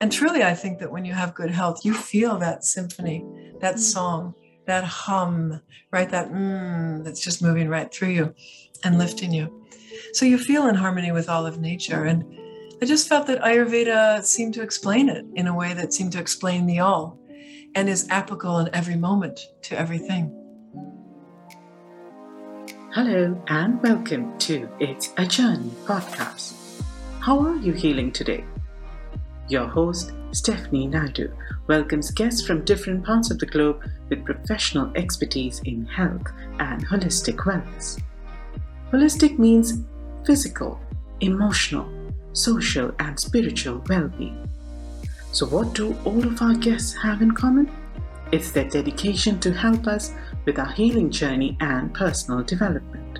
And truly, I think that when you have good health, you feel that symphony, that Mm. song, that hum, right? That mm, that's just moving right through you and lifting you. So you feel in harmony with all of nature. And I just felt that Ayurveda seemed to explain it in a way that seemed to explain the all and is applicable in every moment to everything. Hello and welcome to It's a Journey podcast. How are you healing today? Your host, Stephanie Naidu, welcomes guests from different parts of the globe with professional expertise in health and holistic wellness. Holistic means physical, emotional, social, and spiritual well being. So, what do all of our guests have in common? It's their dedication to help us with our healing journey and personal development.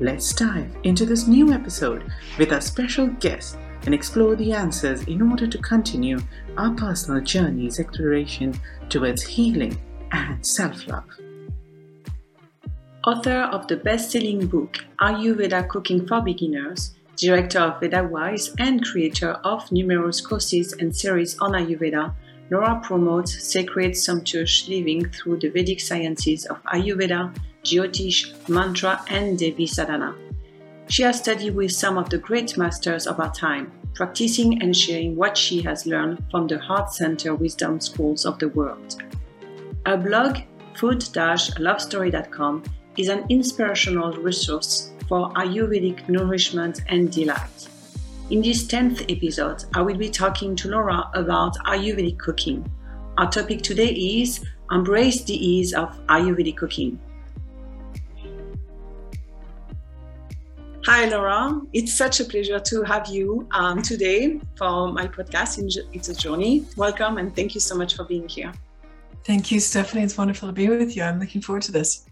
Let's dive into this new episode with our special guest and explore the answers in order to continue our personal journey's exploration towards healing and self love. Author of the best selling book Ayurveda Cooking for Beginners, director of VedaWise, and creator of numerous courses and series on Ayurveda, Laura promotes sacred, sumptuous living through the Vedic sciences of Ayurveda, Jyotish, Mantra, and Devi Sadhana. She has studied with some of the great masters of our time, practicing and sharing what she has learned from the heart center wisdom schools of the world. Her blog, food-lovestory.com, is an inspirational resource for Ayurvedic nourishment and delight. In this 10th episode, I will be talking to Laura about Ayurvedic cooking. Our topic today is Embrace the Ease of Ayurvedic Cooking. Hi, Laura. It's such a pleasure to have you um, today for my podcast. It's a journey. Welcome and thank you so much for being here. Thank you, Stephanie. It's wonderful to be with you. I'm looking forward to this.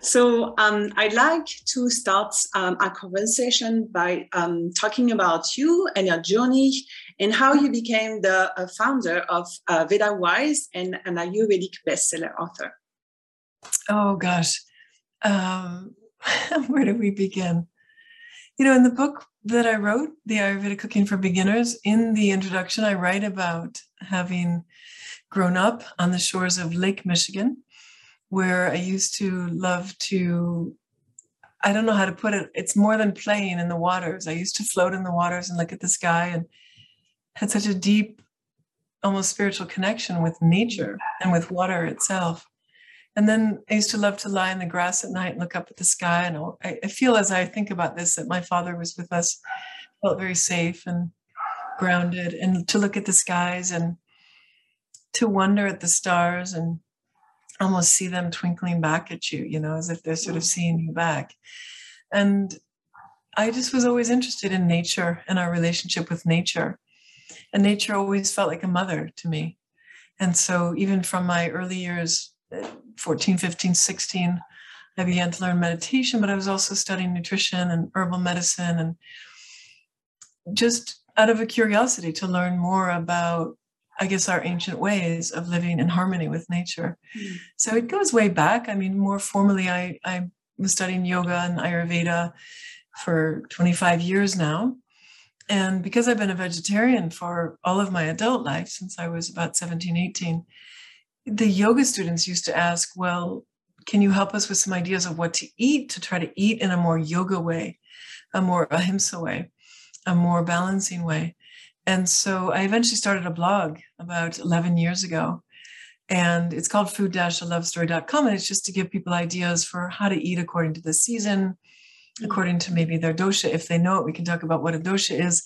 So, um, I'd like to start um, our conversation by um, talking about you and your journey and how you became the uh, founder of uh, VedaWise and an Ayurvedic bestseller author. Oh, gosh. Um, where do we begin? You know, in the book that I wrote, The Ayurveda Cooking for Beginners, in the introduction, I write about having grown up on the shores of Lake Michigan, where I used to love to. I don't know how to put it. It's more than playing in the waters. I used to float in the waters and look at the sky and had such a deep, almost spiritual connection with nature and with water itself. And then I used to love to lie in the grass at night and look up at the sky. And I, feel as I think about this that my father was with us, felt very safe and grounded, and to look at the skies and to wonder at the stars and almost see them twinkling back at you, you know, as if they're sort of seeing you back. And I just was always interested in nature and our relationship with nature. And nature always felt like a mother to me. And so, even from my early years, 14, 15, 16, I began to learn meditation, but I was also studying nutrition and herbal medicine and just out of a curiosity to learn more about, I guess, our ancient ways of living in harmony with nature. Mm. So it goes way back. I mean, more formally, I, I was studying yoga and Ayurveda for 25 years now. And because I've been a vegetarian for all of my adult life, since I was about 17, 18, the yoga students used to ask, well, can you help us with some ideas of what to eat to try to eat in a more yoga way, a more ahimsa way, a more balancing way? And so I eventually started a blog about 11 years ago. And it's called food-lovestory.com. And it's just to give people ideas for how to eat according to the season, according to maybe their dosha. If they know it, we can talk about what a dosha is,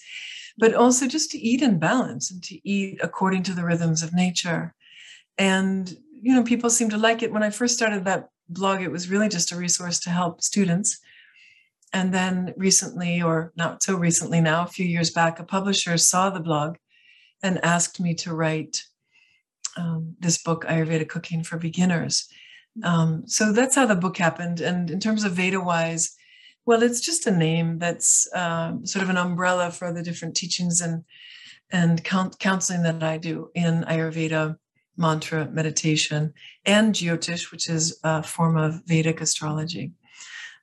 but also just to eat in balance and to eat according to the rhythms of nature and you know people seem to like it. When i first started that blog it was really just a resource to help students. And then recently or not so recently now a few years back a publisher saw the blog and asked me to write um, this book ayurveda cooking for beginners. Um, so that's how the book happened. And in terms of VedaWise well it's just a name that's um, sort of an umbrella for the different teachings and and counseling that i do in ayurveda mantra meditation, and Jyotish, which is a form of Vedic astrology.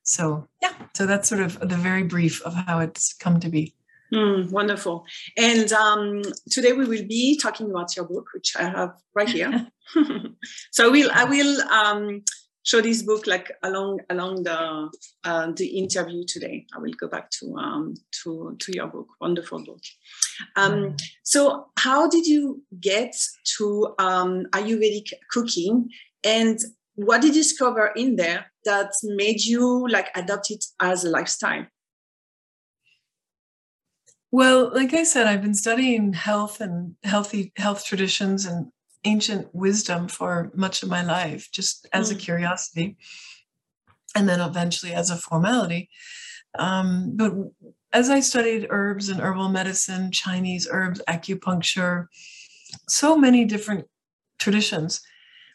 So, yeah, so that's sort of the very brief of how it's come to be. Mm, wonderful. And um, today we will be talking about your book, which I have right here. so I will I will um, show this book like along along the uh, the interview today. I will go back to um, to to your book. Wonderful book. Um, so how did you get to um, Ayurvedic cooking, and what did you discover in there that made you like adopt it as a lifestyle? Well, like I said, I've been studying health and healthy health traditions and ancient wisdom for much of my life, just as a curiosity, and then eventually as a formality. Um, but as I studied herbs and herbal medicine, Chinese herbs, acupuncture, so many different traditions,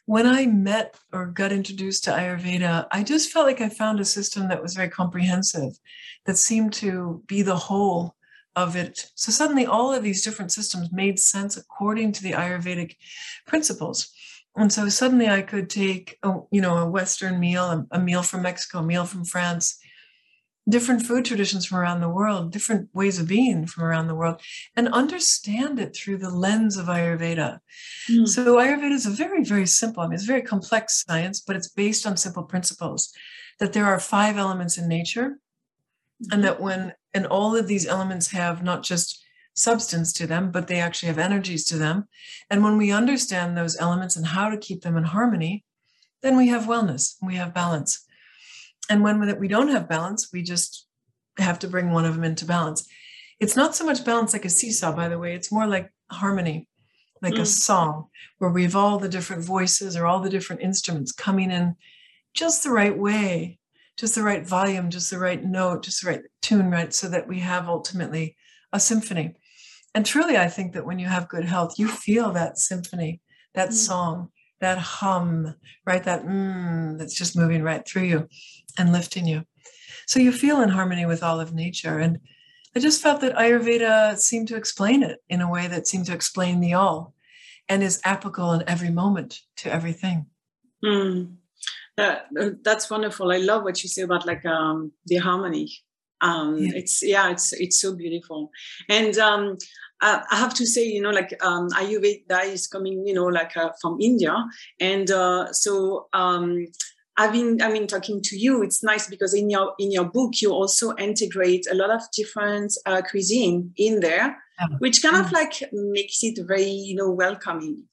when I met or got introduced to Ayurveda, I just felt like I found a system that was very comprehensive, that seemed to be the whole of it. So suddenly all of these different systems made sense according to the Ayurvedic principles. And so suddenly I could take, a, you know, a Western meal, a, meal from Mexico, a meal from France, different food traditions from around the world, different ways of being from around the world, and understand it through the lens of Ayurveda. Mm. So Ayurveda is a very, very simple, I mean, it's very complex science, but it's based on simple principles that there are five elements in nature. And mm-hmm. that when and all of these elements have not just substance to them, but they actually have energies to them. And when we understand those elements and how to keep them in harmony, then we have wellness, we have balance. And when we don't have balance, we just have to bring one of them into balance. It's not so much balance like a seesaw, by the way, it's more like harmony, like mm. a song where we have all the different voices or all the different instruments coming in just the right way just the right volume, just the right note, just the right tune, right? So that we have ultimately a symphony. And truly, I think that when you have good health, you feel that symphony, that mm. song, that hum, right? That mm, that's just moving right through you and lifting you. So you feel in harmony with all of nature. And I just felt that Ayurveda seemed to explain it in a way that seemed to explain the all and is applicable in every moment to everything. Mm. That's wonderful. I love what you say about like um, the harmony. Um, yeah. It's yeah, it's it's so beautiful. And um, I, I have to say, you know, like um, Ayurveda is coming, you know, like uh, from India, and uh, so um, having I mean talking to you, it's nice because in your in your book you also integrate a lot of different uh, cuisine in there, yeah. which kind of like makes it very you know welcoming.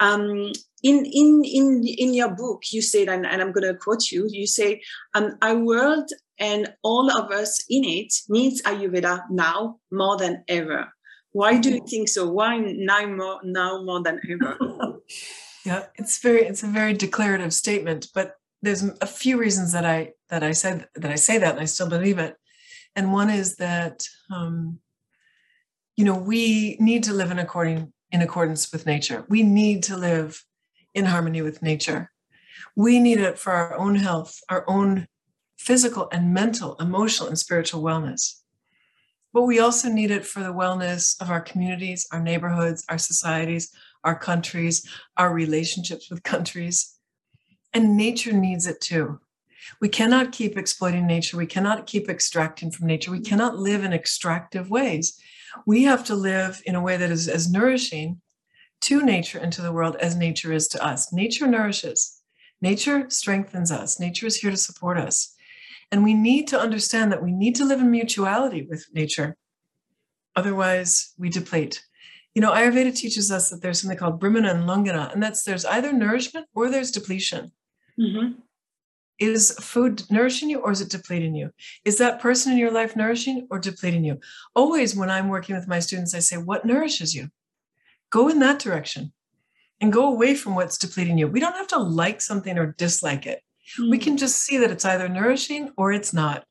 Um, in in in in your book you said and, and i'm going to quote you you say um, our world and all of us in it needs ayurveda now more than ever. Why do you think so? Why now more now more than ever? Yeah it's very it's a very declarative statement but there's a few reasons that i that i said that i say that and i still believe it. And one is that um, you know we need to live in according in accordance with nature. We need to live in harmony with nature. We need it for our own health, our own physical and mental, emotional, and spiritual wellness. But we also need it for the wellness of our communities, our neighborhoods, our societies, our countries, our relationships with countries. And nature needs it too. We cannot keep exploiting nature. We cannot keep extracting from nature. We cannot live in extractive ways. We have to live in a way that is as nourishing to nature and to the world as nature is to us. Nature nourishes, nature strengthens us, nature is here to support us. And we need to understand that we need to live in mutuality with nature. Otherwise, we deplete. You know, Ayurveda teaches us that there's something called Brahmana and Langhana, and that's there's either nourishment or there's depletion. Mm-hmm. Is food nourishing you or is it depleting you? Is that person in your life nourishing or depleting you? Always, when I'm working with my students, I say, What nourishes you? Go in that direction and go away from what's depleting you. We don't have to like something or dislike it. Mm. We hmm. can just see that it's either nourishing or it's not.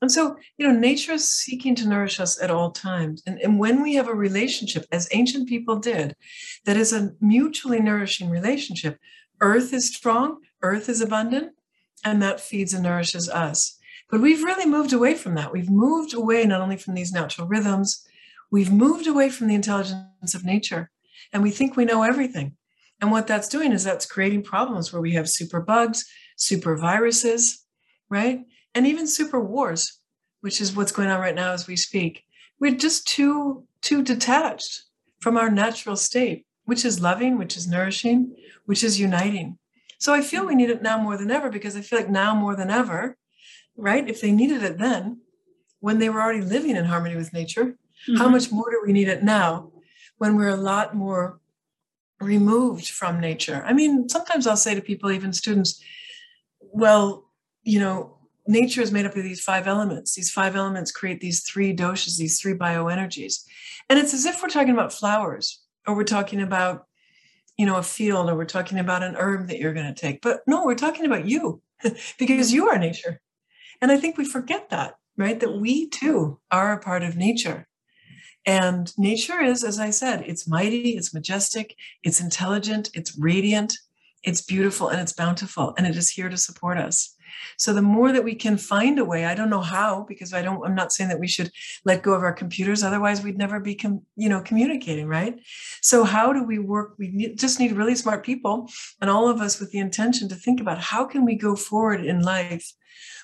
And so, you know, nature is seeking to nourish us at all times. And, and when we have a relationship, as ancient people did, that is a mutually nourishing relationship, earth is strong, earth is abundant, and that feeds and nourishes us. But we've really moved away from that. We've moved away not only from these natural rhythms, We've moved away from the intelligence of nature and we think we know everything. And what that's doing is that's creating problems where we have super bugs, super viruses, right? And even super wars, which is what's going on right now as we speak, we're just too too detached from our natural state, which is loving, which is nourishing, which is uniting. So I feel we need it now more than ever because I feel like now more than ever, right? If they needed it then, when they were already living in harmony with nature, mm-hmm. how much more do we need it now when we're a lot more removed from nature? I mean, sometimes I'll say to people, even students, well, you know, nature is made up of these five elements. These five elements create these three doshas, these three bioenergies. And it's as if we're talking about flowers or we're talking about, you know, a field or we're talking about an herb that you're going to take. But no, we're talking about you because you are nature. And I think we forget that, right? That we too are a part of nature. And nature is, as I said, it's mighty, it's majestic, it's intelligent, it's radiant, it's beautiful, and it's bountiful, and it is here to support us. So the more that we can find a way, I don't know how, because I don't, I'm not saying that we should let go of our computers. Otherwise we'd never be, com, you know, communicating, right? So how do we work? We need, just need really smart people and all of us with the intention to think about how can we go forward in life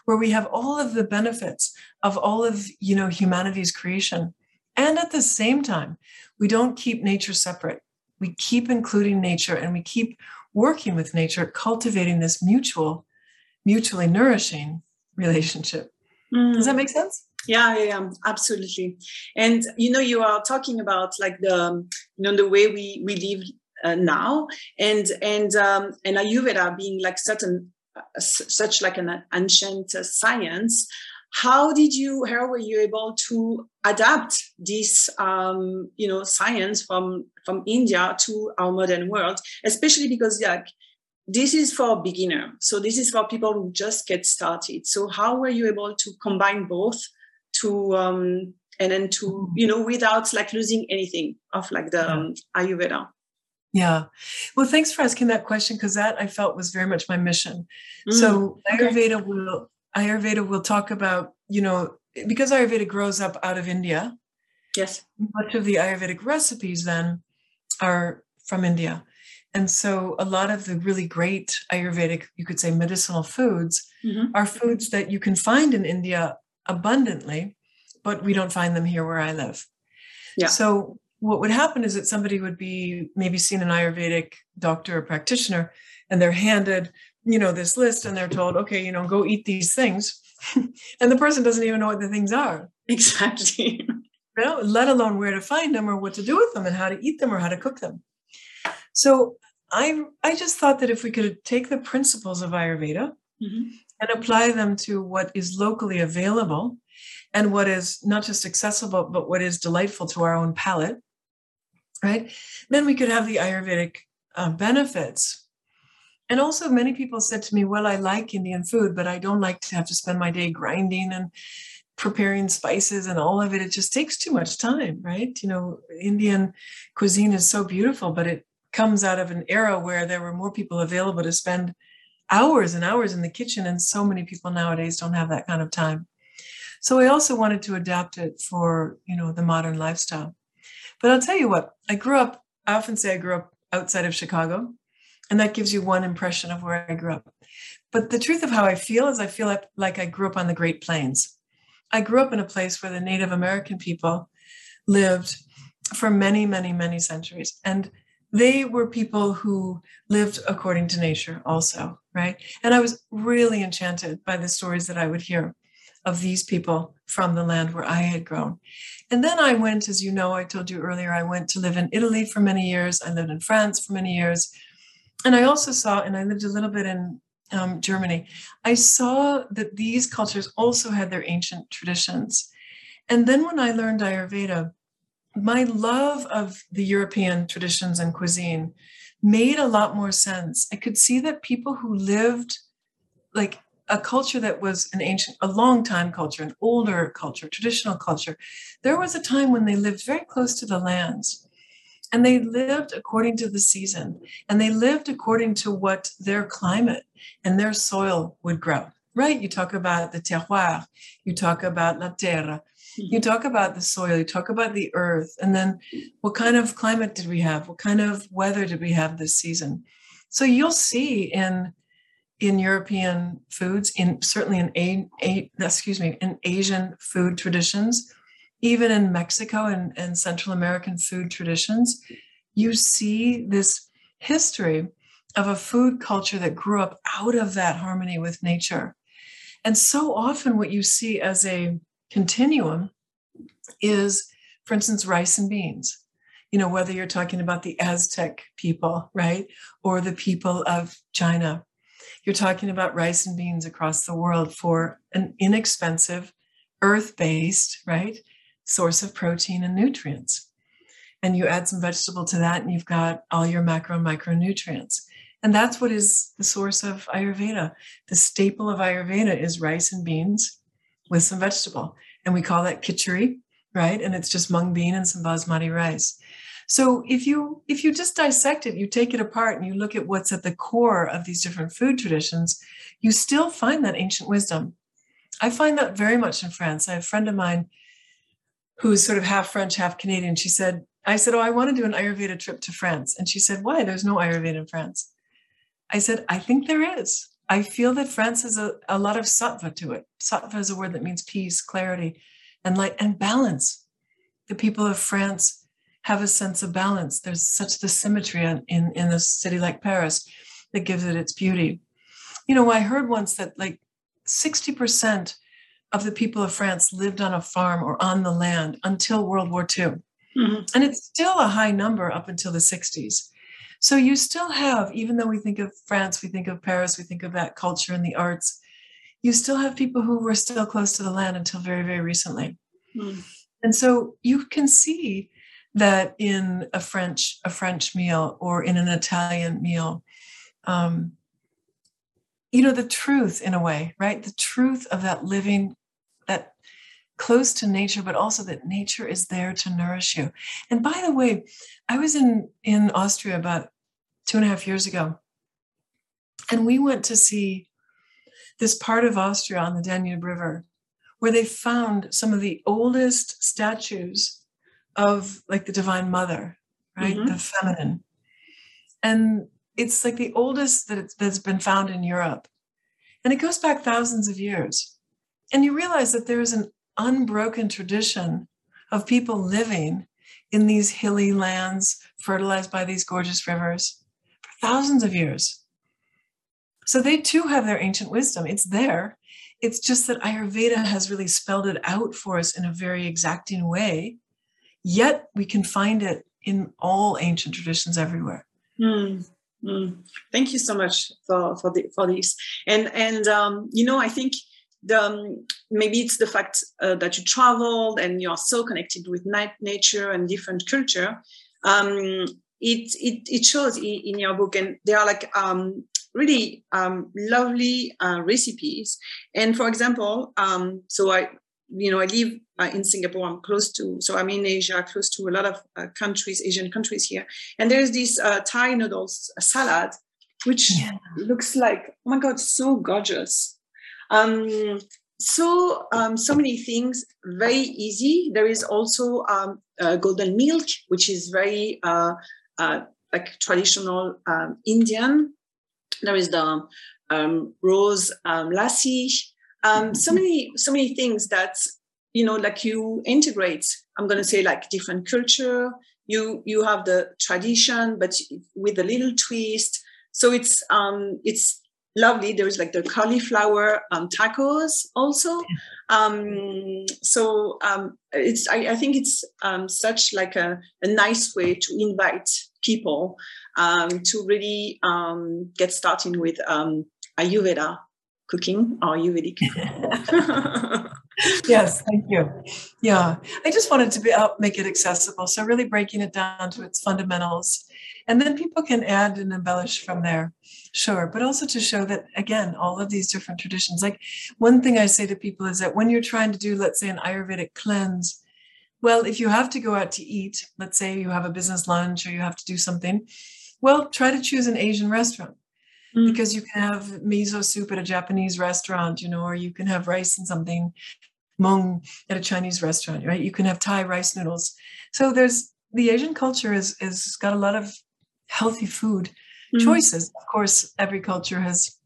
where we have all of the benefits of all of, you know, humanity's creation. And at the same time, we don't keep nature separate. We keep including nature and we keep working with nature, cultivating this mutual mutually nourishing relationship. Mm. Does that make sense? Yeah, yeah, yeah, absolutely. And you know, you are talking about like the you know the way we we live uh, now, and and um, and Ayurveda being like certain uh, such like an ancient uh, science. How did you? How were you able to adapt this um, you know science from from India to our modern world, especially because like this is for beginner. So this is for people who just get started. So how were you able to combine both to um, and then to you know without like losing anything of like the um, ayurveda? Yeah. Well thanks for asking that question because that i felt was very much my mission. Mm, so ayurveda okay. will ayurveda will talk about you know because ayurveda grows up out of india yes much of the ayurvedic recipes then are from india and so a lot of the really great Ayurvedic, you could say medicinal foods, mm-hmm. are foods that you can find in India abundantly, but we don't find them here where I live. Yeah. So what would happen is that somebody would be maybe seen an Ayurvedic doctor or practitioner, and they're handed, you know, this list and they're told, okay, you know, go eat these things. and the person doesn't even know what the things are. Exactly. You know, let alone where to find them or what to do with them and how to eat them or how to cook them. So I I just thought that if we could take the principles of Ayurveda mm-hmm. and apply them to what is locally available and what is not just accessible but what is delightful to our own palate, right? Then we could have the Ayurvedic uh, benefits. And also, many people said to me, "Well, I like Indian food, but I don't like to have to spend my day grinding and." preparing spices and all of it. It just takes too much time right? You know indian cuisine is so beautiful but it comes out of an era where there were more people available to spend hours and hours in the kitchen and so many people nowadays don't have that kind of time. So i also wanted to adapt it for you know the modern lifestyle. But i'll tell you what i grew up i often say i grew up outside of chicago and that gives you one impression of where i grew up. But the truth of how i feel is i feel like, i grew up on the great plains. I grew up in a place where the native american people lived for many many many centuries. And they were people who lived according to nature also right? And i was really enchanted by the stories that i would hear of these people from the land where i had grown. And then i went as you know i told you earlier i went to live in italy for many years. I lived in france for many years and i also saw and i lived a little bit in um, germany i saw that these cultures also had their ancient traditions and then when i learned ayurveda my love of the European traditions and cuisine made a lot more sense. I could see that people who lived like a culture that was an ancient, a long time culture, an older culture, traditional culture, there was a time when they lived very close to the lands. And they lived according to the season, and they lived according to what their climate and their soil would grow. Right? You talk about the terroir, you talk about la terre, mm-hmm. you talk about the soil, you talk about the earth, and then what kind of climate did we have? What kind of weather did we have this season? So you'll see in in European foods, in certainly in a, a excuse me, in Asian food traditions, even in Mexico and, and Central American food traditions, you see this history of a food culture that grew up out of that harmony with nature. And so often, what you see as a continuum is, for instance, rice and beans. You know, whether you're talking about the Aztec people, right, or the people of China, you're talking about rice and beans across the world for an inexpensive, earth based, right, source of protein and nutrients. And you add some vegetable to that, and you've got all your macro and micronutrients. And that's what is the source of Ayurveda. The staple of Ayurveda is rice and beans with some vegetable. And we call that khichdi, right? And it's just mung bean and some basmati rice. So if you if you just dissect it, you take it apart and you look at what's at the core of these different food traditions, you still find that ancient wisdom. I find that very much in France. I have a friend of mine who's sort of half French, half Canadian. She said, I said, Oh, I want to do an Ayurveda trip to France. And she said, Why? There's no Ayurveda in France. I said, I think there is. I feel that France has a, a lot of sattva to it. Sattva is a word that means peace, clarity, and light and balance. The people of France have a sense of balance. There's such the symmetry in, in, a city like Paris that gives it its beauty. You know, I heard once that like 60% of the people of France lived on a farm or on the land until World War II. Mm-hmm. And it's still a high number up until the 60s. So you still have, even though we think of France, we think of Paris, we think of that culture and the arts, you still have people who were still close to the land until very, very recently. Mm. And so you can see that in a French, a French meal or in an Italian meal, um, you know, the truth in a way, right? The truth of that living, close to nature, but also that nature is there to nourish you. And by the way, I was in in Austria about two and a half years ago. And we went to see this part of Austria on the Danube River where they found some of the oldest statues of like the Divine Mother, right? Mm-hmm. The feminine. And it's like the oldest that that's been found in Europe. And it goes back thousands of years. And you realize that there is an unbroken tradition of people living in these hilly lands fertilized by these gorgeous rivers for thousands of years. So they too have their ancient wisdom. It's there. It's just that Ayurveda has really spelled it out for us in a very exacting way. Yet we can find it in all ancient traditions everywhere. Mm, mm. Thank you so much for for, the, for this. And and um, you know, I think the um, maybe it's the fact uh, that you traveled and you are so connected with night nature and different culture. Um, it it, it shows in your book, and they are like um, really um, lovely uh, recipes. And for example, um, so I you know I live uh, in Singapore. I'm close to so I'm in Asia, close to a lot of uh, countries, Asian countries here. And there's this uh, Thai noodles salad, which yeah. looks like oh my god, so gorgeous. Um, so um, so many things very easy there is also um, uh, golden milk which is very uh, uh, like traditional um, Indian. There is the um, rose um, lassi. Um, so many, so many things that you know, like you integrate. I'm going to say like different culture. You you have the tradition, but with a little twist. So it's it's lovely. There's like the cauliflower um, tacos also. Um, so um, it's I, I, think it's um, such like a, a nice way to invite people um, to really um, get started with Ayurveda cooking or Ayurvedic. yes, thank you. Yeah, I just wanted to be help make it accessible. So really breaking it down to its fundamentals, and then people can add and embellish from there. Sure, but also to show that again, all of these different traditions. Like one thing I say to people is that when you're trying to do, let's say, an Ayurvedic cleanse, well, if you have to go out to eat, let's say you have a business lunch or you have to do something, well, try to choose an Asian restaurant mm. because you can have miso soup at a Japanese restaurant, you know, or you can have rice and something mung at a Chinese restaurant, right? You can have Thai rice noodles. So there's the Asian culture is is got a lot of healthy food mm. choices. Of course, every culture has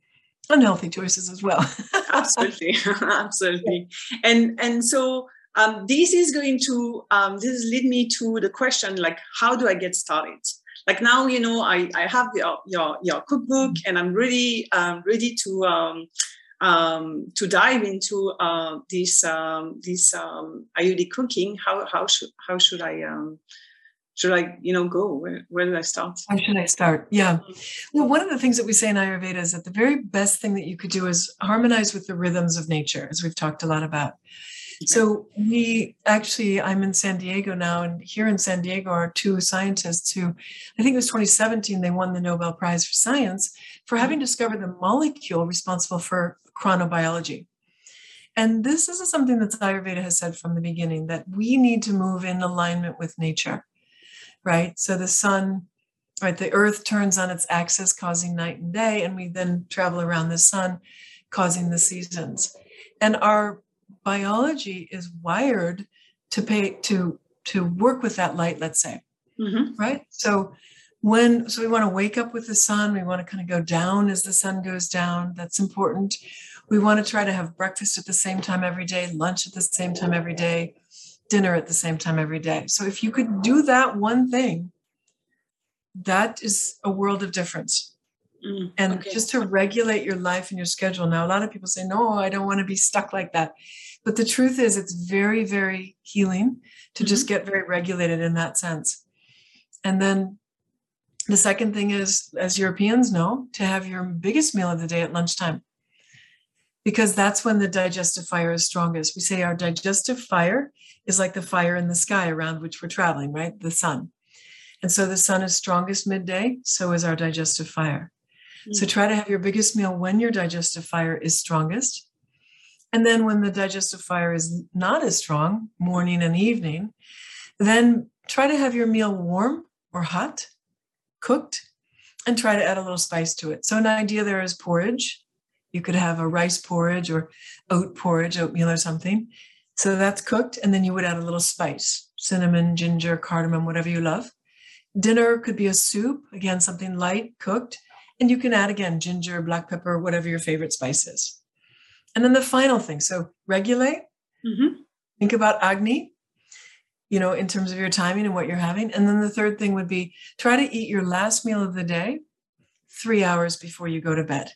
unhealthy choices as well. absolutely, absolutely. And and so um, this is going to um, this lead me to the question like how do i get started like now you know i, I have your, your, your cookbook and i'm really um, ready to um, to dive into uh, this um, this um, ayurvedic cooking how how should how should i um, should I, you know, go? Where, where did I start? How should I start? Yeah. Well, one of the things that we say in Ayurveda is that the very best thing that you could do is harmonize with the rhythms of nature, as we've talked a lot about. So we actually, I'm in San Diego now, and here in San Diego are two scientists who, I think it was 2017, they won the Nobel Prize for Science for having discovered the molecule responsible for chronobiology. And this is something that Ayurveda has said from the beginning that we need to move in alignment with nature right? So the sun, right, the earth turns on its axis, causing night and day, and we then travel around the sun, causing the seasons. And our biology is wired to pay to to work with that light, let's say. Mm-hmm. Right. So when so we want to wake up with the sun, we want to kind of go down as the sun goes down. That's important. We want to try to have breakfast at the same time every day, lunch at the same time every day dinner at the same time every day. So if you could do that one thing, that is a world of difference. Mm, and okay. just to regulate your life and your schedule. Now, a lot of people say, no, I don't want to be stuck like that. But the truth is, it's very, very healing to mm-hmm. just get very regulated in that sense. And then the second thing is, as Europeans know, to have your biggest meal of the day at lunchtime because that's when the digestive fire is strongest. We say our digestive fire is like the fire in the sky around which we're traveling, right? The sun. And so the sun is strongest midday, so is our digestive fire. Mm-hmm. So try to have your biggest meal when your digestive fire is strongest. And then when the digestive fire is not as strong, morning and evening, then try to have your meal warm or hot, cooked, and try to add a little spice to it. So, an idea there is porridge. You could have a rice porridge or oat porridge, oatmeal or something. So that's cooked, and then you would add a little spice cinnamon, ginger, cardamom, whatever you love. Dinner could be a soup, again, something light, cooked. And you can add again ginger, black pepper, whatever your favorite spice is. And then the final thing so regulate, mm-hmm. think about Agni, you know, in terms of your timing and what you're having. And then the third thing would be try to eat your last meal of the day three hours before you go to bed.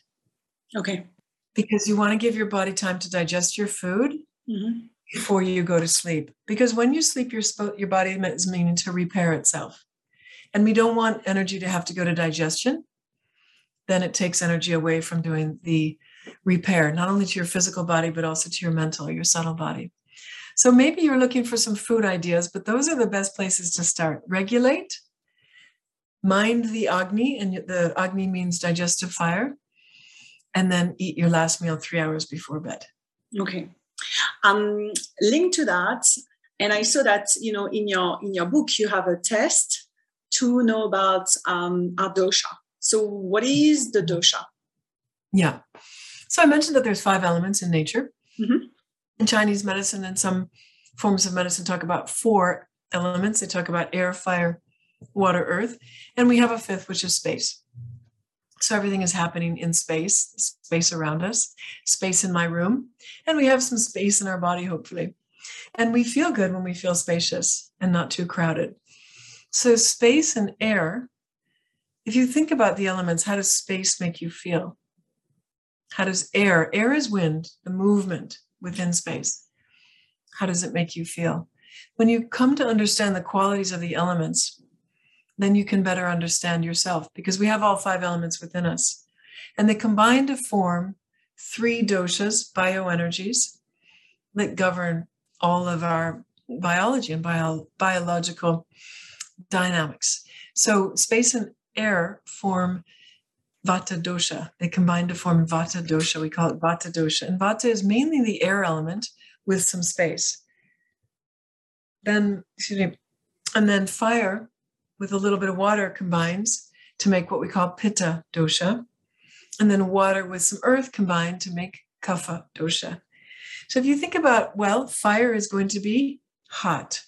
Okay. Because you want to give your body time to digest your food mm-hmm. before you go to sleep. Because when you sleep, your, sp- your body is meaning to repair itself. And we don't want energy to have to go to digestion. Then it takes energy away from doing the repair, not only to your physical body, but also to your mental, your subtle body. So maybe you're looking for some food ideas, but those are the best places to start. Regulate, mind the Agni, and the Agni means digestive fire and then eat your last meal three hours before bed. Okay. Um, linked to that, and I saw that you know in your in your book you have a test to know about um, our dosha. So, what is the dosha? Yeah. So I mentioned that there's five elements in nature. Mm-hmm. In Chinese medicine and some forms of medicine talk about four elements. They talk about air, fire, water, earth, and we have a fifth, which is space. So everything is happening in space, space around us, space in my room, and we have some space in our body, hopefully. And we feel good when we feel spacious and not too crowded. So, space and air, if you think about the elements, how does space make you feel? How does air, air is wind, the movement within space. How does it make you feel? When you come to understand the qualities of the elements, then you can better understand yourself because we have all five elements within us. And they combine to form three doshas, bioenergies, that govern all of our biology and bio, biological dynamics. So space and air form vata dosha. They combine to form vata dosha. We call it vata dosha. And vata is mainly the air element with some space. Then, excuse me, and then fire with a little bit of water combines to make what we call pitta dosha. And then water with some earth combined to make kapha dosha. So if you think about, well, fire is going to be hot,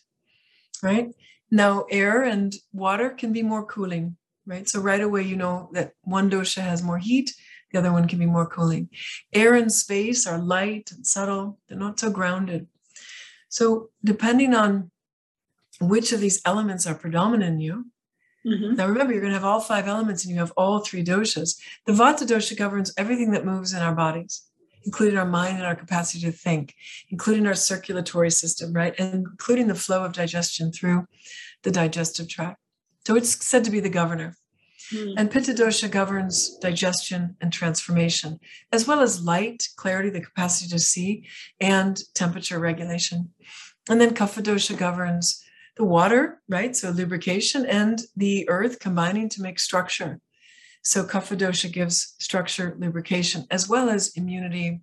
right? Now, air and water can be more cooling, right? So right away, you know that one dosha has more heat, the other one can be more cooling. Air and space are light and subtle, they're not so grounded. So, depending on which of these elements are predominant in you, mm-hmm. now remember, you're going to have all five elements and you have all three doshas. The Vata dosha governs everything that moves in our bodies, including our mind and our capacity to think, including our circulatory system, right? And including the flow of digestion through the digestive tract. So, it's said to be the governor. Mm. And Pitta dosha governs digestion and transformation, as well as light, clarity, the capacity to see, and temperature regulation. And then Kapha dosha governs the water, right? So lubrication and the earth combining to make structure. So Kapha dosha gives structure, lubrication, as well as immunity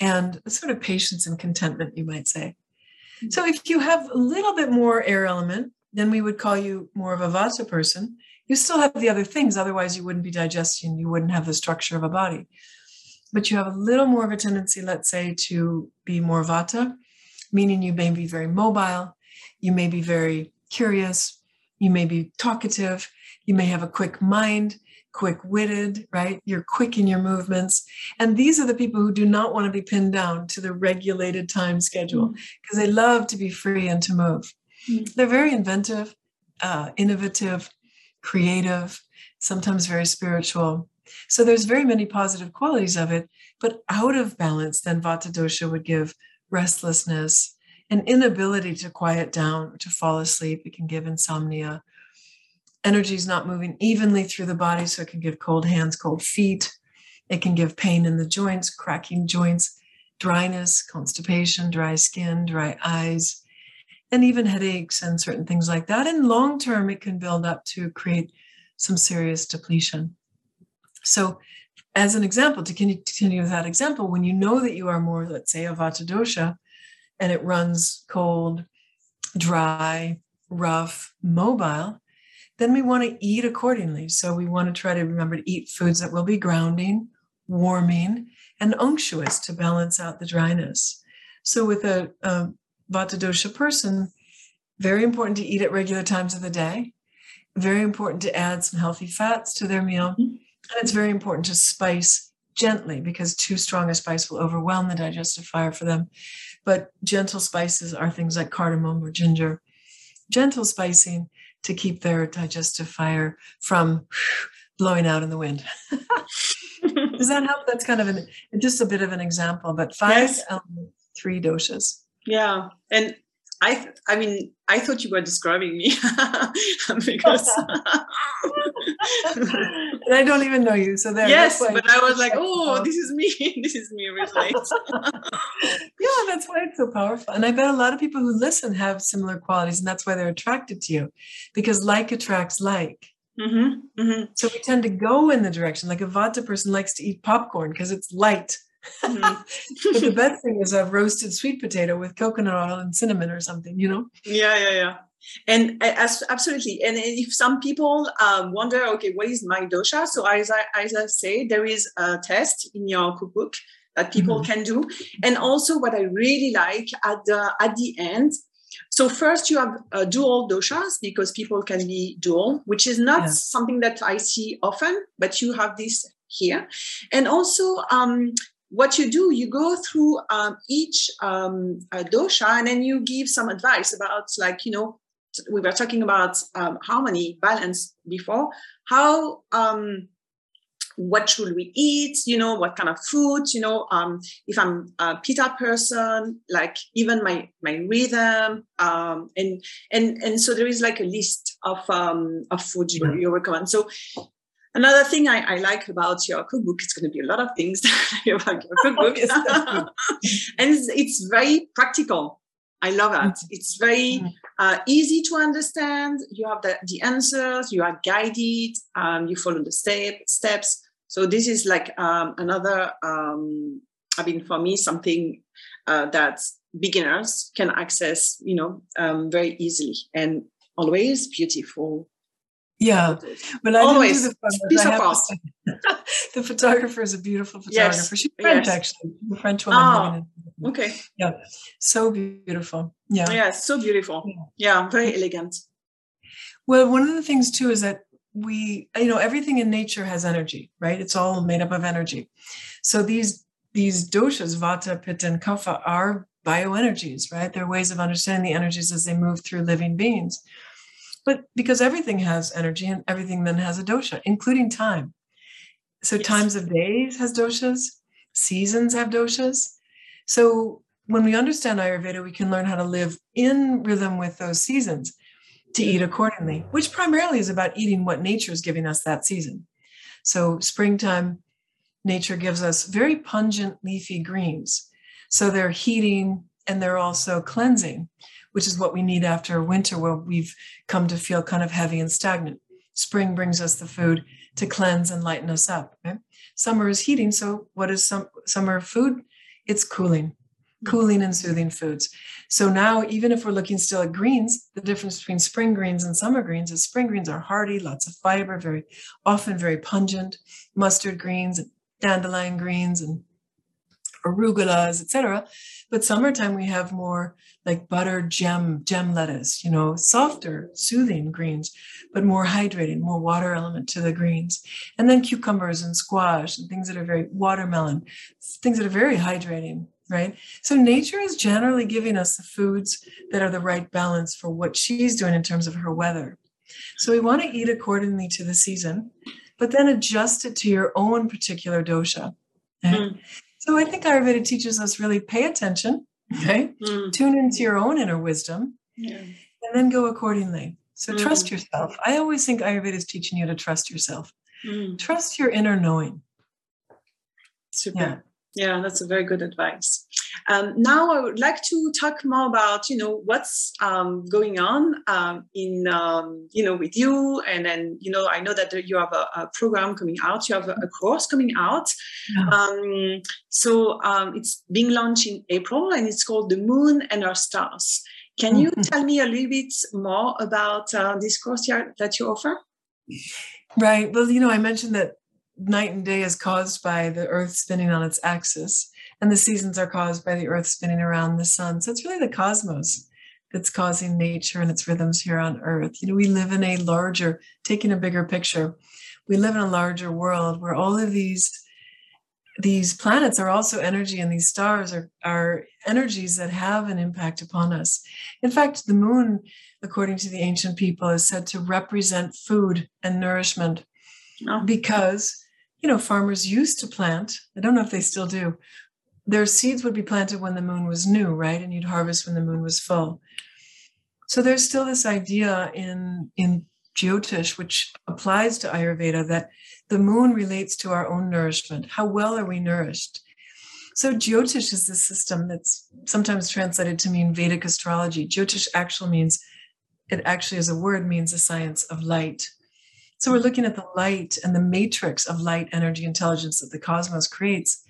and sort of patience and contentment, you might say. Hmm. So if you have a little bit more air element, then we would call you more of a Vata person. You still have the other things otherwise you wouldn't be digesting you wouldn't have the structure of a body. But you have a little more of a tendency let's say to be more vata meaning you may be very mobile you may be very curious you may be talkative you may have a quick mind quick witted right? You're quick in your movements. And these are the people who do not want to be pinned down to the regulated time schedule because mm. they love to be free and to move mm. they're very inventive uh, innovative creative, sometimes very spiritual. So there's very many positive qualities of it, but out of balance, then Vata dosha would give restlessness, an inability to quiet down, to fall asleep. It can give insomnia. Energy is not moving evenly through the body, so it can give cold hands, cold feet. It can give pain in the joints, cracking joints, dryness, constipation, dry skin, dry eyes, and even headaches and certain things like that. And long term, it can build up to create some serious depletion. So, as an example, to continue with that example, when you know that you are more, let's say, a Vata dosha, and it runs cold, dry, rough, mobile, then we want to eat accordingly. So we want to try to remember to eat foods that will be grounding, warming, and unctuous to balance out the dryness. So with a, a Vata dosha person, very important to eat at regular times of the day. Very important to add some healthy fats to their meal. Mm-hmm. And it's very important to spice gently because too strong a spice will overwhelm the digestive fire for them. But gentle spices are things like cardamom or ginger. Gentle spicing to keep their digestive fire from blowing out in the wind. Does that help? That's kind of an just a bit of an example, but five yes. elements, three doshas. Yeah, and I I mean I thought you were describing me because and I don't even know you. So there. Yes, but I was like, oh, this is me. this is me really. yeah, that's why it's so powerful. And I bet a lot of people who listen have similar qualities, and that's why they're attracted to you, because like attracts like. Mm-hmm, mm-hmm. So we tend to go in the direction. Like a Vata person likes to eat popcorn because it's light Mm-hmm. but the best thing is a roasted sweet potato with coconut oil and cinnamon or something, you know? Yeah, yeah, yeah. And as, absolutely. And if some people um, wonder, okay, what is my dosha? So as I, as I say, there is a test in your cookbook that people mm-hmm. can do. And also what I really like at the, at the end, so first you have uh, dual doshas because people can be dual, which is not yeah. something that I see often, but you have this here. And also um, what you do, you go through um, each um, dosha and then you give some advice about, like, you know, we were talking about um, harmony, balance before. How, um, what should we eat? You know, what kind of food? You know, um, if I'm a pitta person, like even my my rhythm, um, and and and so there is like a list of um, of food you, you recommend. So Another thing I, I, like about your cookbook, it's going to be a lot of things about your cookbook, and it's, it's, very practical. I love that. Mm-hmm. It's very mm-hmm. uh, easy to understand. You have the, the answers. You are guided. Um, you follow the step, steps. So this is like um, another. Um, I mean, for me, something uh, that beginners can access, you know, um, very easily and always beautiful yeah, but I always do the the photographer is a beautiful photographer. Yes. She's French, yes. actually, a French woman. Oh, okay. Yeah, so beautiful. Yeah. Yeah, so beautiful. Yeah. yeah, very elegant. Well, one of the things too is that we, you know, everything in nature has energy, right? It's all made up of energy. So these these doshas, vata, pitta, and kapha, are bioenergies, right? They're ways of understanding the energies as they move through living beings. But because everything has energy and everything then has a dosha, including time. So yes. times of days has doshas, seasons have doshas. So when we understand Ayurveda, we can learn how to live in rhythm with those seasons to eat accordingly, which primarily is about eating what nature is giving us that season. So springtime, nature gives us very pungent leafy greens. So they're heating and they're also cleansing, which is what we need after winter where we've come to feel kind of heavy and stagnant. Spring brings us the food to cleanse and lighten us up. Right? Summer is heating. So what is some summer food? It's cooling, cooling and soothing foods. So now, even if we're looking still at greens, the difference between spring greens and summer greens is spring greens are hearty, lots of fiber, very often very pungent. Mustard greens, dandelion greens, and arugulas, etc. But summertime we have more like butter gem gem lettuce, you know, softer, soothing greens, but more hydrating, more water element to the greens. And then cucumbers and squash and things that are very watermelon, things that are very hydrating right? So nature is generally giving us the foods that are the right balance for what she's doing in terms of her weather. So we want to eat accordingly to the season, but then adjust it to your own particular dosha. Okay? Mm. So I think Ayurveda teaches us really pay attention, okay? Mm. Tune into your own inner wisdom, yeah. and then go accordingly. So mm. trust yourself. I always think Ayurveda is teaching you to trust yourself. Mm. Trust your inner knowing. Super. Yeah. Yeah, that's a very good advice. Um, now I would like to talk more about you know what's um, going on um, in um, you know with you, and then you know I know that you have a, a program coming out, you have a, a course coming out. Yeah. Um, so um, it's being launched in April, and it's called the Moon and Our Stars. Can you mm-hmm. tell me a little bit more about uh, this course that you offer? Right. Well, you know, I mentioned that night and day is caused by the earth spinning on its axis and the seasons are caused by the earth spinning around the sun. So it's really the cosmos that's causing nature and its rhythms here on earth. You know we live in a larger taking a bigger picture we live in a larger world where all of these these planets are also energy and these stars are, are energies that have an impact upon us. In fact the moon according to the ancient people is said to represent food and nourishment oh. because you know, farmers used to plant. I don't know if they still do. Their seeds would be planted when the moon was new, right? And you'd harvest when the moon was full. So there's still this idea in in Jyotish, which applies to Ayurveda, that the moon relates to our own nourishment. How well are we nourished? So Jyotish is the system that's sometimes translated to mean Vedic astrology. Jyotish actually means, it actually as a word means the science of light. So we're looking at the light and the matrix of light energy intelligence that the cosmos creates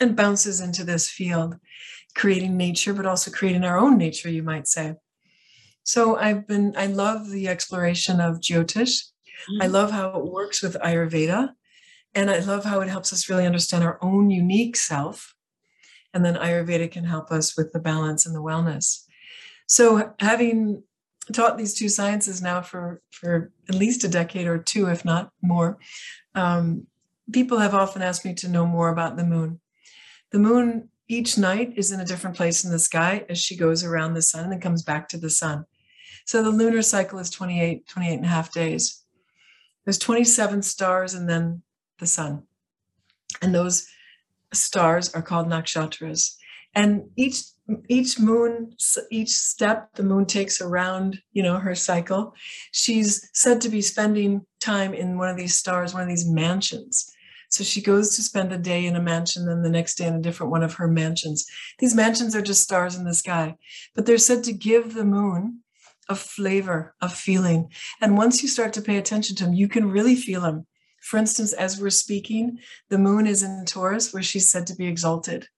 and bounces into this field, creating nature, but also creating our own nature, you might say. So I've been, I love the exploration of Jyotish. Mm-hmm. I love how it works with Ayurveda. And I love how it helps us really understand our own unique self. And then Ayurveda can help us with the balance and the wellness. So having taught these two sciences now for for at least a decade or two, if not more. Um, people have often asked me to know more about the moon. The moon each night is in a different place in the sky as she goes around the sun and comes back to the sun. So the lunar cycle is 28, 28 and a half days. There's 27 stars and then the sun. And those stars are called nakshatras. And each each moon each step the moon takes around you know her cycle she's said to be spending time in one of these stars one of these mansions. So she goes to spend a day in a mansion then the next day in a different one of her mansions. These mansions are just stars in the sky but they're said to give the moon a flavor a feeling. And once you start to pay attention to them you can really feel them for instance as we're speaking the moon is in taurus where she's said to be exalted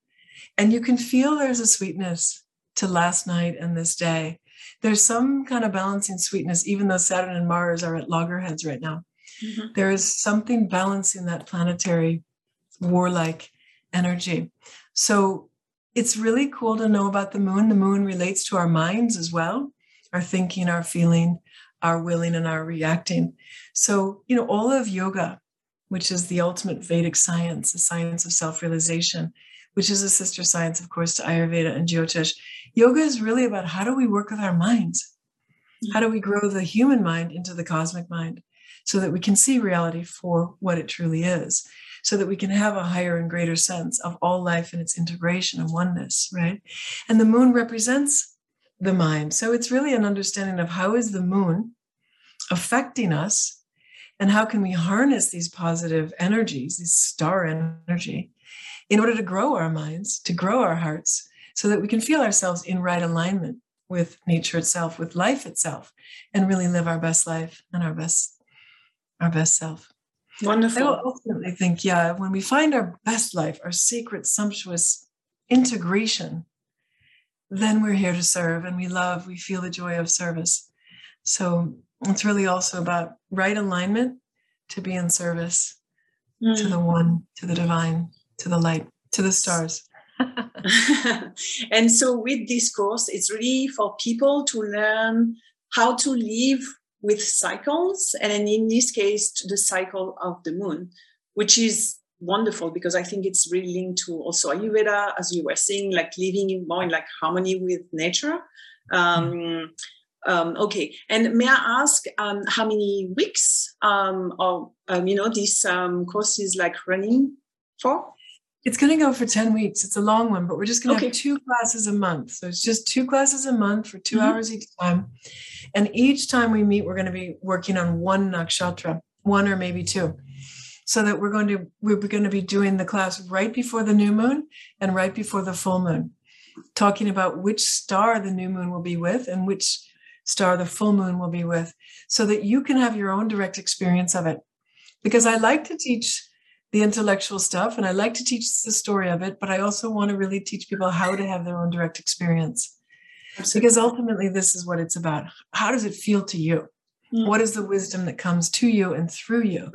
and you can feel there's a sweetness to last night and this day. There's some kind of balancing sweetness, even though Saturn and Mars are at loggerheads right now. Mm-hmm. There is something balancing that planetary warlike energy. So it's really cool to know about the moon. The moon relates to our minds as well, our thinking, our feeling, our willing, and our reacting. So, you know, all of yoga, which is the ultimate Vedic science, the science of self realization, which is a sister science, of course, to Ayurveda and Jyotish. Yoga is really about how do we work with our minds? Mm-hmm. How do we grow the human mind into the cosmic mind so that we can see reality for what it truly is? So that we can have a higher and greater sense of all life and its integration and oneness, right? And the moon represents the mind. So it's really an understanding of how is the moon affecting us and how can we harness these positive energies, these star energy, in order to grow our minds, to grow our hearts, so that we can feel ourselves in right alignment with nature itself, with life itself, and really live our best life and our best our best self. Wonderful. I ultimately think, yeah, when we find our best life, our sacred, sumptuous integration, then we're here to serve and we love, we feel the joy of service. So it's really also about right alignment to be in service mm. to the one, to the divine, to the light, to the stars. and so with this course, it's really for people to learn how to live with cycles, and in this case, the cycle of the moon, which is wonderful because I think it's really linked to also Ayurveda, as you were saying, like living more in like harmony with nature. Um. Um, okay, and may I ask um, how many weeks um, or um, you know this um, course is like running for? It's going to go for 10 weeks. It's a long one, but we're just going to okay. have two classes a month. So it's just two classes a month for 2 mm-hmm. hours each time. And each time we meet, we're going to be working on one nakshatra, one or maybe two. So that we're going to we're going to be doing the class right before the new moon and right before the full moon, talking about which star the new moon will be with and which star the full moon will be with, so that you can have your own direct experience of it. Because I like to teach the intellectual stuff and I like to teach the story of it, but I also want to really teach people how to have their own direct experience. Absolutely. Because ultimately, this is what it's about. How does it feel to you? Mm. What is the wisdom that comes to you and through you?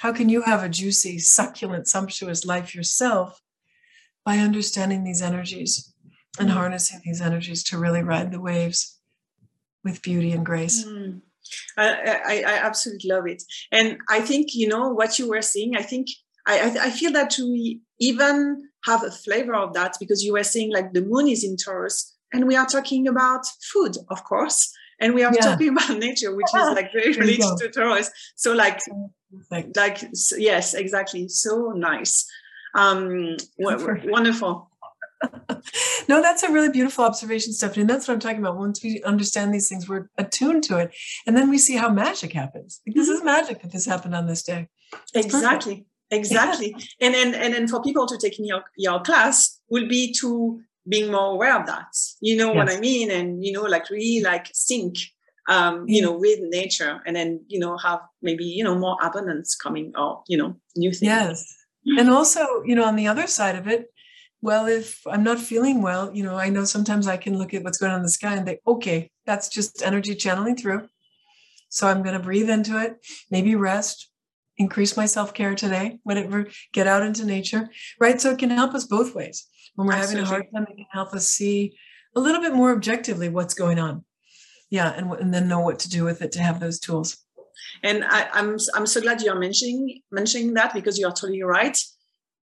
How can you have a juicy, succulent, sumptuous life yourself by understanding these energies and mm. harnessing these energies to really ride the waves with beauty and grace? Mm. I, I, I, absolutely love it. And I think, you know, what you were saying, I think, I, I feel that we even have a flavor of that because you were saying like the moon is in Taurus and we are talking about food, of course. And we are yeah. talking about nature, which is like very related to Taurus. So like, like, yes, exactly. So nice. Um, wonderful no, that's a really beautiful observation, Stephanie. And that's what I'm talking about. Once we understand these things, we're attuned to it. And then we see how magic happens. Like, this is mm-hmm. magic that this happened on this day. It's exactly. Perfect. Exactly. Yeah. And then and then for people to take in your, your class will be to being more aware of that. You know yes. what I mean? And you know, like really like sync um, you know, with nature and then, you know, have maybe, you know, more abundance coming or, you know, new things. Yes. And also, you know, on the other side of it, well, if I'm not feeling well, you know, I know sometimes I can look at what's going on in the sky and think, okay, that's just energy channeling through. So I'm going to breathe into it, maybe rest, increase my self care today, whatever, get out into nature, right? So it can help us both ways. When we're Absolutely. having a hard time, it can help us see a little bit more objectively what's going on. Yeah, and, and then know what to do with it to have those tools. And I, am I'm, I'm so glad you're mentioning mentioning that because you're totally right.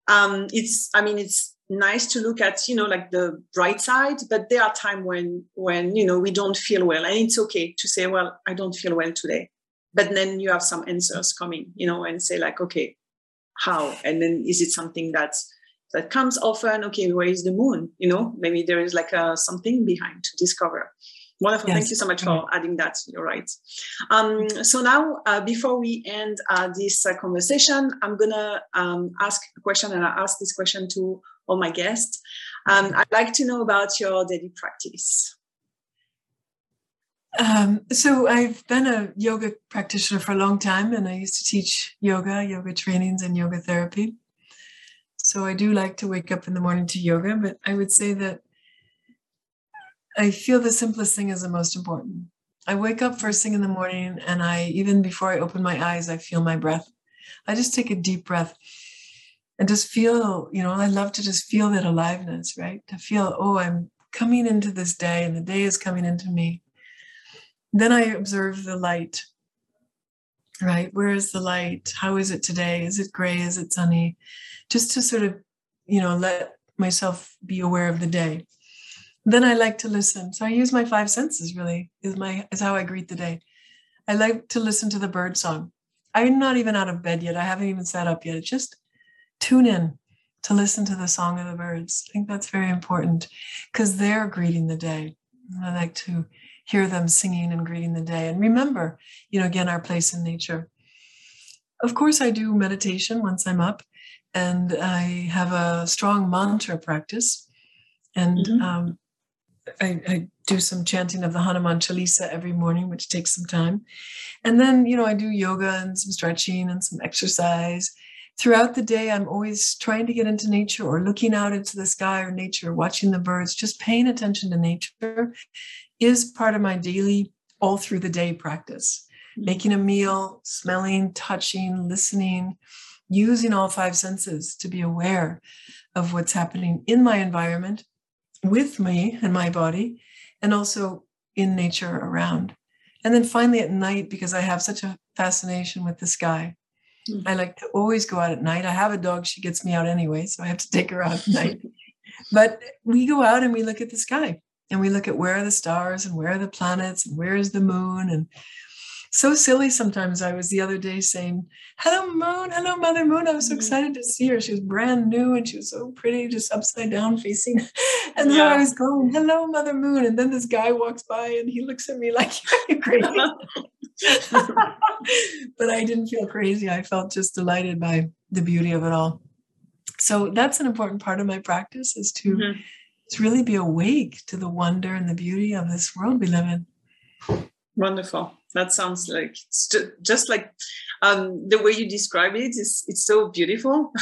Um, it's I mean it's nice to look at you know like the bright side but there are times when when you know we don't feel well and it's okay to say well i don't feel well today but then you have some answers coming you know and say like okay how and then is it something that's that comes often okay where is the moon you know maybe there is like a, something behind to discover Wonderful. Yes. Thank you so much for adding that. You're right. Um, so now, uh, before we end uh, this uh, conversation, I'm gonna um, ask a question, and I ask this question to all my guests. Um, I'd like to know about your daily practice. Um, so I've been a yoga practitioner for a long time, and I used to teach yoga, yoga trainings, and yoga therapy. So I do like to wake up in the morning to yoga, but I would say that I feel the simplest thing is the most important. I wake up first thing in the morning, and I even before I open my eyes, I feel my breath. I just take a deep breath and just feel, you know, I love to just feel that aliveness, right? To feel, oh, I'm coming into this day, and the day is coming into me. Then I observe the light, right? Where is the light? How is it today? Is it gray? Is it sunny? Just to sort of, you know, let myself be aware of the day. Then I like to listen. So I use my five senses really is my is how I greet the day. I like to listen to the bird song. I'm not even out of bed yet. I haven't even sat up yet. It's Just tune in to listen to the song of the birds. I think that's very important because they're greeting the day. I like to hear them singing and greeting the day and remember, you know, again, our place in nature. Of course, I do meditation once I'm up and I have a strong mantra practice. And mm-hmm. um, I, I, do some chanting of the Hanuman Chalisa every morning, which takes some time. And then, you know, I do yoga and some stretching and some exercise. Throughout the day, I'm always trying to get into nature or looking out into the sky or nature, watching the birds, just paying attention to nature is part of my daily, all through the day practice. Mm-hmm. Making a meal, smelling, touching, listening, using all five senses to be aware of what's happening in my environment with me and my body, and also in nature around. And then finally at night, because I have such a fascination with the sky, mm-hmm. I like to always go out at night. I have a dog, she gets me out anyway, so I have to take her out at night. but we go out and we look at the sky and we look at where are the stars and where are the planets and where is the moon and so silly sometimes. I was the other day saying, Hello, Moon. Hello, Mother Moon. I was so mm-hmm. excited to see her. She was brand new and she was so pretty, just upside down facing. And yeah. so I was going, Hello, Mother Moon. And then this guy walks by and he looks at me like, You're crazy. but I didn't feel crazy. I felt just delighted by the beauty of it all. So that's an important part of my practice is to, mm-hmm. to really be awake to the wonder and the beauty of this world we live in. Wonderful that sounds like just like um, the way you describe it is it's so beautiful.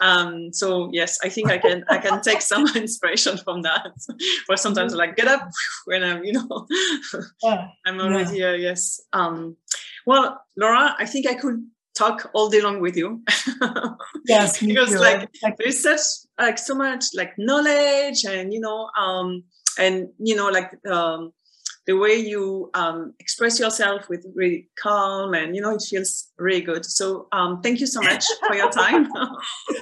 Um, so yes i think i can i can take some inspiration from that. Or sometimes like get up when i'm you know. Yeah. i'm already yeah. uh, yes. Um, well laura i think i could talk all day long with you. Yes because like there's such like so much like knowledge and you know um and you know like um the way you um, express yourself with really calm and you know it feels really good. So um, thank you so much for your time.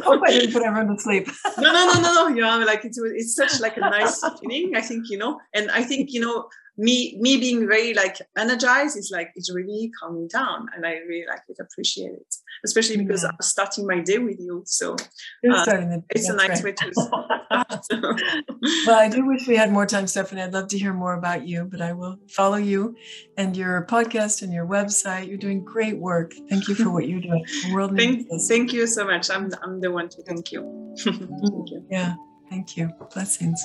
Hope i didn't put everyone to sleep. No no no no no. You know like it's, it's such like a nice feeling i think you know. And i think you know me me being very like energized is like it's really calming down and i really like it appreciate it especially because yeah. i'm starting my day with you so uh, the, it's a nice right. way to well i do wish we had more time stephanie. I'd love to hear more about you but i will follow you and your podcast and your website. You're doing great work. Thank you for what you're doing. The world thank, thank you so much. I'm, I'm the one to thank you. Thank you. Yeah thank you. Blessings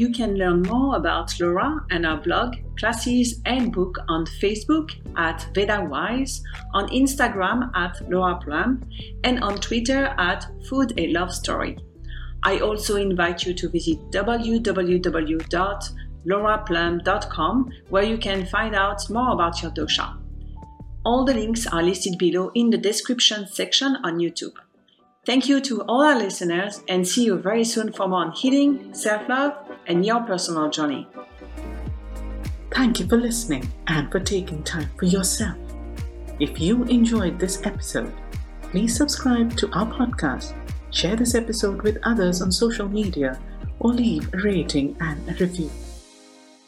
you can learn more about Laura and her blog, classes, and book on Facebook at VedaWise, on Instagram at Laura Plumb, and on Twitter at Food a Love Story. I also invite you to visit www.lauraplumb.com where you can find out more about your dosha. All the links are listed below in the description section on YouTube. Thank you to all our listeners and see you very soon for more on healing, self love, and your personal journey. Thank you for listening and for taking time for yourself. If you enjoyed this episode, please subscribe to our podcast, share this episode with others on social media, or leave a rating and a review.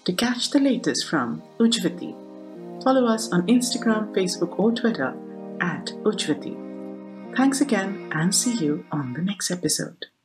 To catch the latest from Ujvati, follow us on Instagram, Facebook, or Twitter at Ujvati. Thanks again and see you on the next episode.